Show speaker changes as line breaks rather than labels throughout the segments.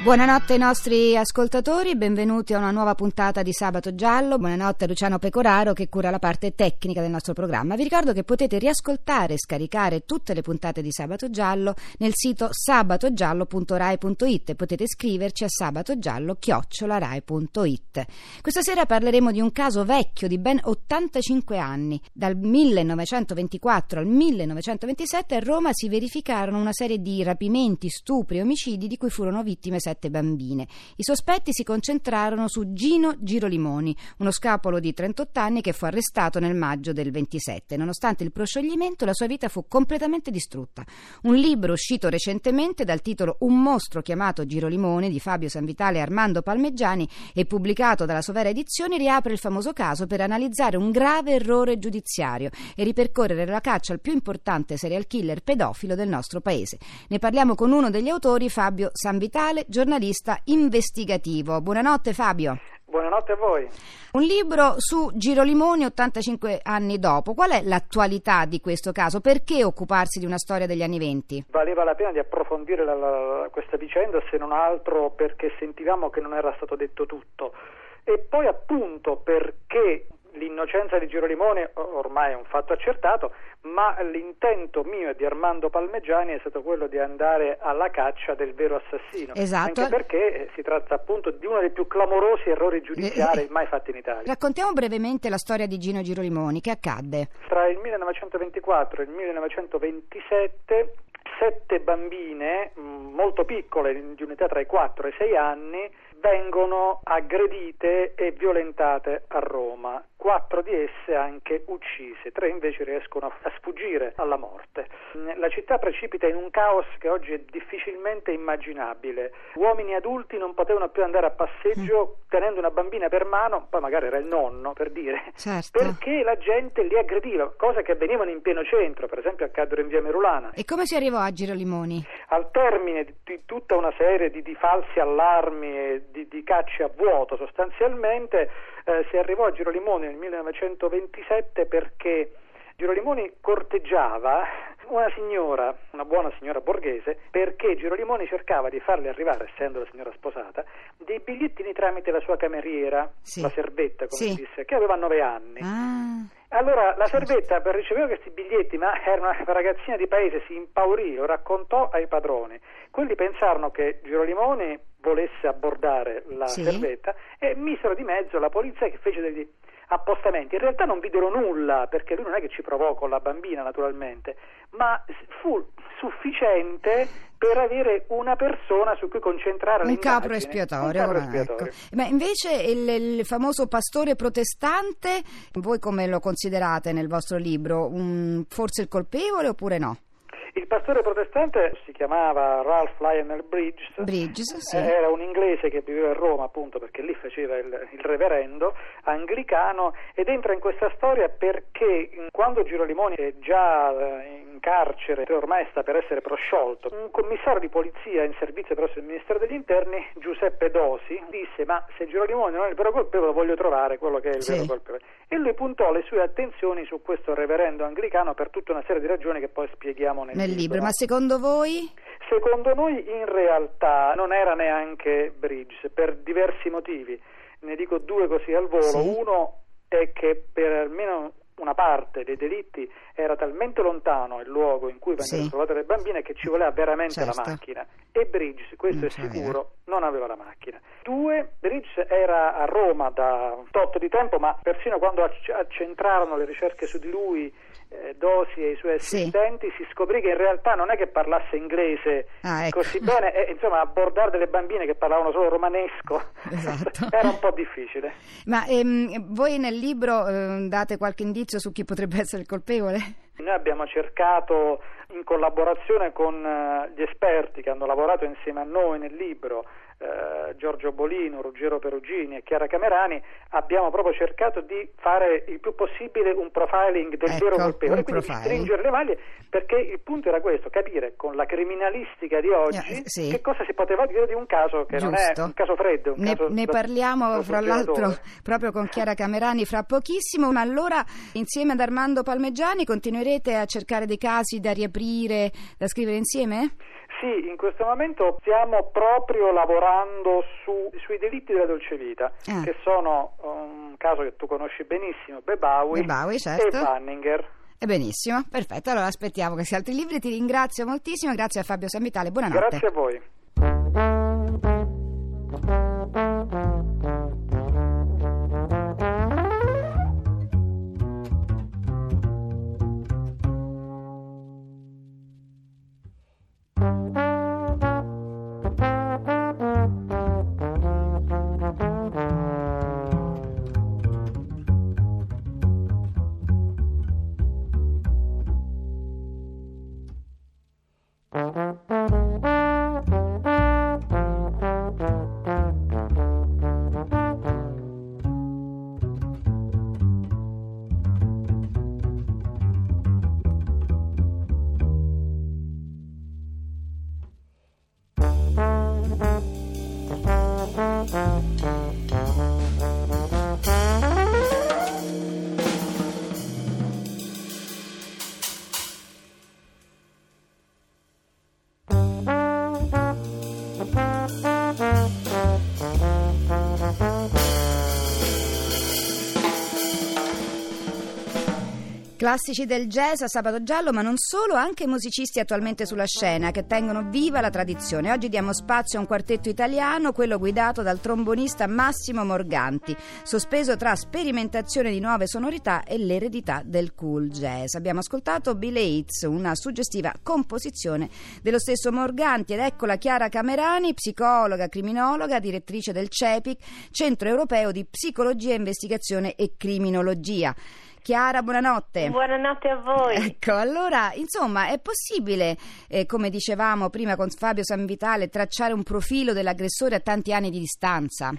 Buonanotte ai nostri ascoltatori, benvenuti a una nuova puntata di Sabato Giallo. Buonanotte a Luciano Pecoraro che cura la parte tecnica del nostro programma. Vi ricordo che potete riascoltare e scaricare tutte le puntate di Sabato Giallo nel sito sabatogiallo.rai.it e potete scriverci a sabatogiallo.rai.it. Questa sera parleremo di un caso vecchio di ben 85 anni. Dal 1924 al 1927 a Roma si verificarono una serie di rapimenti, stupri e omicidi di cui furono vittime sette bambine. I sospetti si concentrarono su Gino Girolimoni, uno scapolo di 38 anni che fu arrestato nel maggio del 27. Nonostante il proscioglimento, la sua vita fu completamente distrutta. Un libro uscito recentemente dal titolo Un mostro chiamato Girolimoni di Fabio Sanvitale e Armando Palmeggiani e pubblicato dalla Sovera Edizioni riapre il famoso caso per analizzare un grave errore giudiziario e ripercorrere la caccia al più importante serial killer pedofilo del nostro paese. Ne parliamo con uno degli autori, Fabio Sanvitale, giornalista investigativo. Buonanotte Fabio.
Buonanotte a voi.
Un libro su Girolimoni 85 anni dopo. Qual è l'attualità di questo caso? Perché occuparsi di una storia degli anni venti?
Valeva la pena di approfondire la, la, questa vicenda, se non altro perché sentivamo che non era stato detto tutto. E poi appunto perché l'innocenza di Girolimone ormai è un fatto accertato, ma l'intento mio e di Armando Palmegiani è stato quello di andare alla caccia del vero assassino.
Esatto.
Anche perché si tratta appunto di uno dei più clamorosi errori giudiziari mai fatti in Italia.
Raccontiamo brevemente la storia di Gino Girolimoni, che accadde?
Tra il 1924 e il 1927 sette bambine molto piccole, di un'età tra i 4 e i 6 anni, vengono aggredite e violentate a Roma quattro di esse anche uccise, tre invece riescono a sfuggire alla morte. La città precipita in un caos che oggi è difficilmente immaginabile. Uomini adulti non potevano più andare a passeggio mm. tenendo una bambina per mano, poi magari era il nonno per dire,
certo.
perché la gente li aggrediva, cose che avvenivano in pieno centro, per esempio accaddero in via Merulana.
E come si arrivò a Girolimoni?
Al termine di, di tutta una serie di, di falsi allarmi e di, di cacce a vuoto sostanzialmente, eh, si arrivò a Girolimoni nel 1927 perché Girolimoni corteggiava una signora, una buona signora borghese, perché Girolimoni cercava di farle arrivare, essendo la signora sposata, dei bigliettini tramite la sua cameriera,
sì.
la servetta, come
sì.
si disse, che aveva nove anni.
Ah.
Allora la servetta per ricevere questi biglietti, ma era una ragazzina di paese, si impaurì, lo raccontò ai padroni. Quelli pensarono che Girolimoni volesse abbordare la
sì.
servetta e misero di mezzo la polizia che fece degli appostamenti. In realtà non videro nulla perché lui non è che ci provò con la bambina naturalmente, ma fu sufficiente per avere una persona su cui concentrare
un capro espiatorio.
Un capro espiatorio.
ecco. Ma invece il, il, famoso pastore protestante, voi come lo considerate nel vostro libro? Un, forse il colpevole oppure no?
Il pastore protestante si chiamava Ralph Lionel Bridges,
Bridges sì.
era un inglese che viveva a Roma appunto perché lì faceva il, il, reverendo anglicano ed entra in questa storia perché quando Girolimoni è già in carcere, ormai sta per essere prosciolto, un commissario di polizia in servizio presso il Ministero degli Interni, Giuseppe Dosi, disse ma se Girolimoni non è il vero colpevole voglio trovare quello che è il
sì.
vero colpevole e lui puntò le sue attenzioni su questo reverendo anglicano per tutta una serie di ragioni che poi spieghiamo nel,
nel libro. Ma secondo voi?
Secondo noi in realtà non era neanche Bridges per diversi motivi. Ne dico due così al volo.
Sì.
Uno è che per almeno una parte dei delitti era talmente lontano il luogo in cui venivano
sì.
trovate le bambine che ci voleva veramente
certo.
la macchina e Bridges, questo
non
è sicuro, non aveva la macchina. Due, Bridges era a Roma da un tot di tempo, ma persino quando accentrarono le ricerche su di lui eh, Dosi e i suoi assistenti
sì.
si scoprì che in realtà non è che parlasse inglese
ah, ecco.
così bene e insomma abbordare delle bambine che parlavano solo romanesco
esatto.
era un po' difficile.
Ma ehm, voi nel libro eh, date qualche indizio su chi potrebbe essere il colpevole?
Noi abbiamo cercato in collaborazione con uh, gli esperti che hanno lavorato insieme a noi nel libro, uh, Giorgio Bolino, Ruggero Perugini e Chiara Camerani abbiamo proprio cercato di fare il più possibile un profiling del
Ecco,
vero colpevole, quindi di
profiling.
stringere le maglie perché il punto era questo, capire con la criminalistica di oggi
Eh, sì.
che cosa si poteva dire di un caso che non è
Giusto.
un caso freddo, un
Ne,
caso
ne parliamo fra l'altro proprio con Chiara Camerani fra pochissimo, ma allora insieme ad Armando Palmeggiani continuerete a cercare dei casi da riaprire, da scrivere insieme?
Sì, in questo momento stiamo proprio lavorando su- sui delitti della dolce vita,
Ah.
che sono un caso che tu conosci benissimo, Bebawi,
Bebawi, certo.
e Banninger.
E benissimo, perfetto, allora aspettiamo che sia altri libri, ti ringrazio moltissimo, grazie a Fabio Sanvitale, buonanotte.
Grazie a voi.
Classici del jazz a Sabato Giallo, ma non solo, anche musicisti attualmente sulla scena che tengono viva la tradizione. Oggi diamo spazio a un quartetto italiano, quello guidato dal trombonista Massimo Morganti, sospeso tra sperimentazione di nuove sonorità e l'eredità del cool jazz. Abbiamo ascoltato Bill Yates, una suggestiva composizione dello stesso Morganti ed eccola Chiara Camerani, psicologa, criminologa, direttrice del CEPIC, Centro Europeo di Psicologia, Investigazione e Criminologia. Chiara, buonanotte.
Buonanotte a voi.
Ecco, allora, insomma, è possibile, eh, come dicevamo prima con Fabio Sanvitale, tracciare un profilo dell'aggressore a tanti anni di distanza?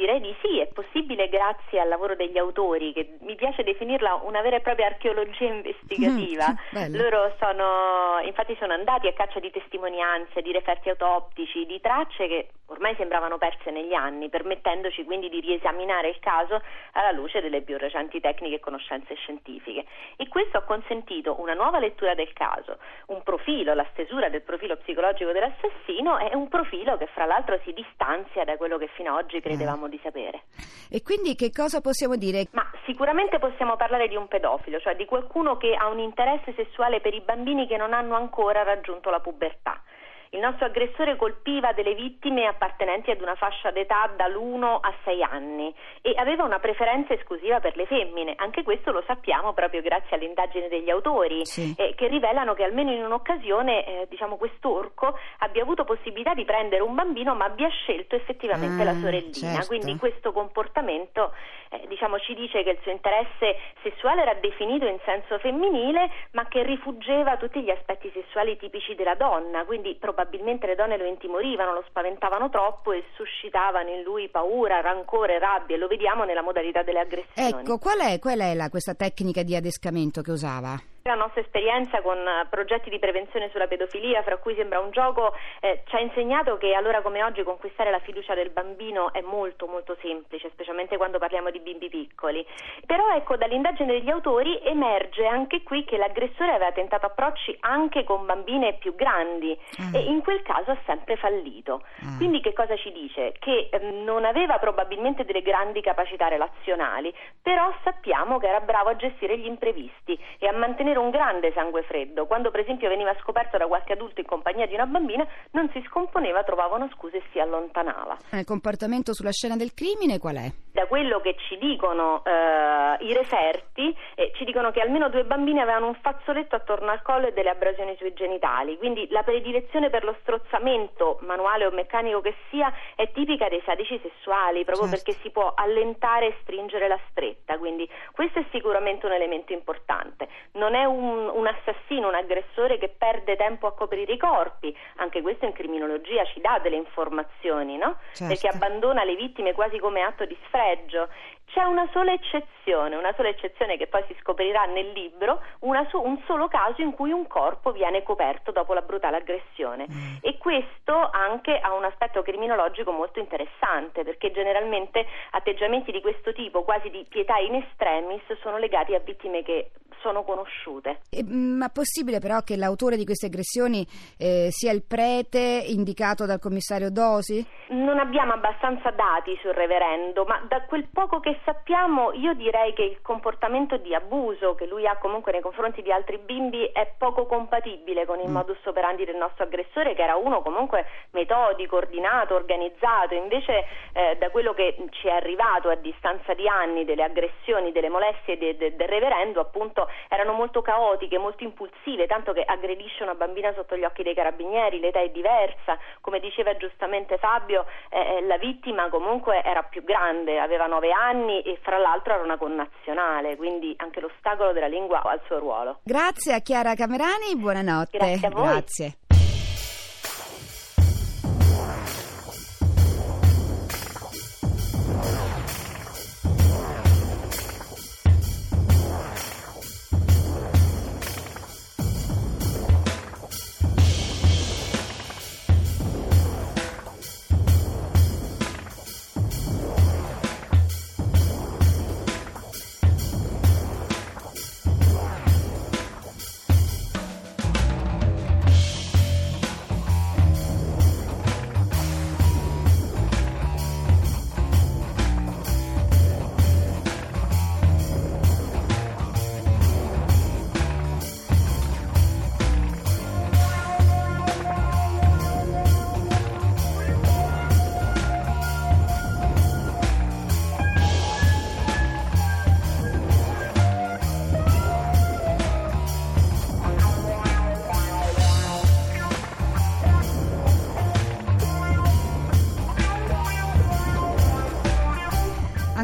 Direi di sì, è possibile grazie al lavoro degli autori, che mi piace definirla una vera e propria archeologia investigativa.
Mm.
Loro sono, infatti sono andati a caccia di testimonianze, di referti autoptici, di tracce che ormai sembravano perse negli anni, permettendoci quindi di riesaminare il caso alla luce delle più recenti tecniche e conoscenze scientifiche. E questo ha consentito una nuova lettura del caso, un profilo, la stesura del profilo psicologico dell'assassino è un profilo che fra l'altro si distanzia da quello che fino ad oggi credevamo di sapere.
E quindi che cosa possiamo dire?
Ma sicuramente possiamo parlare di un pedofilo, cioè di qualcuno che ha un interesse sessuale per i bambini che non hanno ancora raggiunto la pubertà. Il nostro aggressore colpiva delle vittime appartenenti ad una fascia d'età dall'1 a 6 anni e aveva una preferenza esclusiva per le femmine. Anche questo lo sappiamo proprio grazie all'indagine degli autori,
Sì.
eh, che rivelano che almeno in un'occasione eh, diciamo, quest'orco abbia avuto possibilità di prendere un bambino ma abbia scelto effettivamente
Ah,
la sorellina.
certo.
Quindi questo comportamento eh, diciamo, ci dice che il suo interesse sessuale era definito in senso femminile, ma che rifuggeva tutti gli aspetti sessuali tipici della donna, quindi probabilmente le donne lo intimorivano, lo spaventavano troppo e suscitavano in lui paura, rancore, rabbia, lo vediamo nella modalità delle aggressioni.
Ecco, qual è, qual è la- questa tecnica di adescamento che usava?
La nostra esperienza con eh, progetti di prevenzione sulla pedofilia, fra cui sembra un gioco, eh, ci ha insegnato che allora come oggi conquistare la fiducia del bambino è molto molto semplice, specialmente quando parliamo di bimbi piccoli. Però ecco, dall'indagine degli autori emerge anche qui che l'aggressore aveva tentato approcci anche con bambine più grandi
Ah.
e in quel caso ha sempre fallito.
Ah.
Quindi che cosa ci dice? Che ehm, non aveva probabilmente delle grandi capacità relazionali, però sappiamo che era bravo a gestire gli imprevisti e a mantenere un grande sangue freddo. Quando per esempio veniva scoperto da qualche adulto in compagnia di una bambina, non si scomponeva, trovava una scusa e si allontanava.
Il comportamento sulla scena del crimine qual è?
da quello che ci dicono eh, i referti, eh, ci dicono che almeno due bambini avevano un fazzoletto attorno al collo e delle abrasioni sui genitali, quindi la predilezione per lo strozzamento manuale o meccanico che sia è tipica dei sadici sessuali, proprio certo. perché si può allentare e stringere la stretta, quindi questo è sicuramente un elemento importante. Non è un, un assassino, un aggressore che perde tempo a coprire i corpi, anche questo in criminologia ci dà delle informazioni, no? Certo. Perché abbandona le vittime quasi come atto di sfregio c'è una sola eccezione, una sola eccezione che poi si scoprirà nel libro, so- un solo caso in cui un corpo viene coperto dopo la brutale aggressione mm. e questo anche ha un aspetto criminologico molto interessante perché generalmente atteggiamenti di questo tipo, quasi di pietà in extremis, sono legati a vittime che sono conosciute.
E, mm, ma è possibile però che l'autore di queste aggressioni eh, sia il prete indicato dal commissario Dosi?
Non abbiamo abbastanza dati sul reverendo, ma da quel poco che sappiamo io direi che il comportamento di abuso che lui ha comunque nei confronti di altri bimbi è poco compatibile con il mm. modus operandi del nostro aggressore che era uno comunque metodico, ordinato, organizzato, invece eh, da quello che ci è arrivato a distanza di anni delle aggressioni, delle molestie de, de, del reverendo appunto erano molto caotiche, molto impulsive, tanto che aggredisce una bambina sotto gli occhi dei carabinieri, l'età è diversa, come diceva giustamente Fabio, eh, eh la vittima comunque era più grande, aveva nove anni e fra l'altro era una connazionale, quindi anche l'ostacolo della lingua ha il suo ruolo.
Grazie a Chiara Camerani, buonanotte.
Grazie a voi.
Grazie.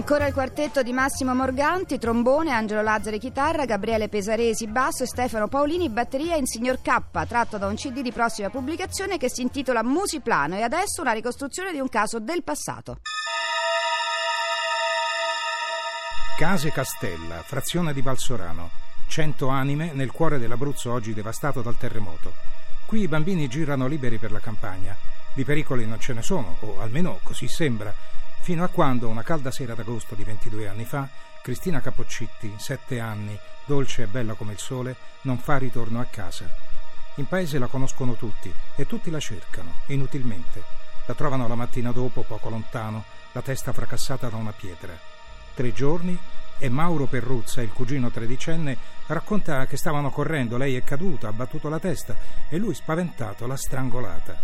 Ancora il quartetto di Massimo Morganti, trombone, Angelo Lazzari chitarra, Gabriele Pesaresi basso e Stefano Paolini batteria in Signor K, tratto da un CD di prossima pubblicazione che si intitola Musiplano e adesso una ricostruzione di un caso del passato.
Case Castella, frazione di Balsorano. Cento anime nel cuore dell'Abruzzo oggi devastato dal terremoto. Qui i bambini girano liberi per la campagna. Di pericoli non ce ne sono, o almeno così sembra fino a quando, una calda sera d'agosto di 22 anni fa, Cristina Capoccitti, sette anni, dolce e bella come il sole, non fa ritorno a casa. In paese la conoscono tutti e tutti la cercano, inutilmente. La trovano la mattina dopo, poco lontano, la testa fracassata da una pietra. Tre giorni e Mauro Perruzza, il cugino tredicenne, racconta che stavano correndo, lei è caduta, ha battuto la testa e lui, spaventato, l'ha strangolata.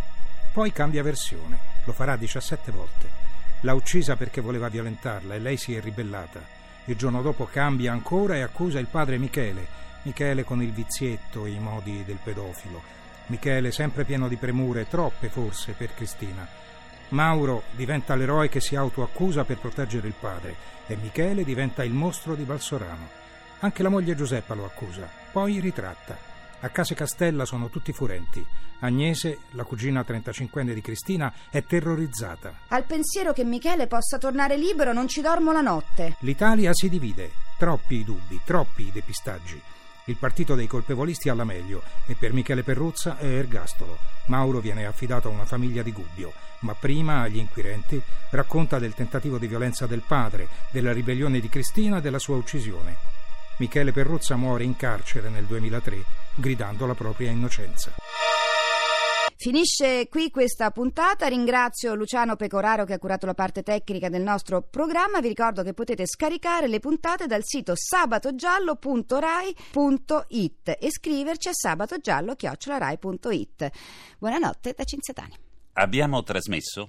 Poi cambia versione, lo farà 17 volte. L'ha uccisa perché voleva violentarla e lei si è ribellata. Il giorno dopo cambia ancora e accusa il padre Michele. Michele con il vizietto e i modi del pedofilo. Michele sempre pieno di premure, troppe forse per Cristina. Mauro diventa l'eroe che si autoaccusa per proteggere il padre e Michele diventa il mostro di Valsorano. Anche la moglie Giuseppa lo accusa, poi ritratta. A casa Castella sono tutti furenti. Agnese, la cugina 35enne di Cristina, è terrorizzata.
Al pensiero che Michele possa tornare libero non ci dormo la notte.
L'Italia si divide. Troppi i dubbi, troppi i depistaggi. Il partito dei colpevolisti alla meglio e per Michele Perruzza è ergastolo. Mauro viene affidato a una famiglia di Gubbio, ma prima agli inquirenti racconta del tentativo di violenza del padre, della ribellione di Cristina e della sua uccisione. Michele Perruzza muore in carcere nel 2003 gridando la propria innocenza.
Finisce qui questa puntata, ringrazio Luciano Pecoraro che ha curato la parte tecnica del nostro programma, vi ricordo che potete scaricare le puntate dal sito sabatogiallo.rai.it e scriverci a sabatogiallo.rai.it. Buonanotte da Cinzatani.
Abbiamo trasmesso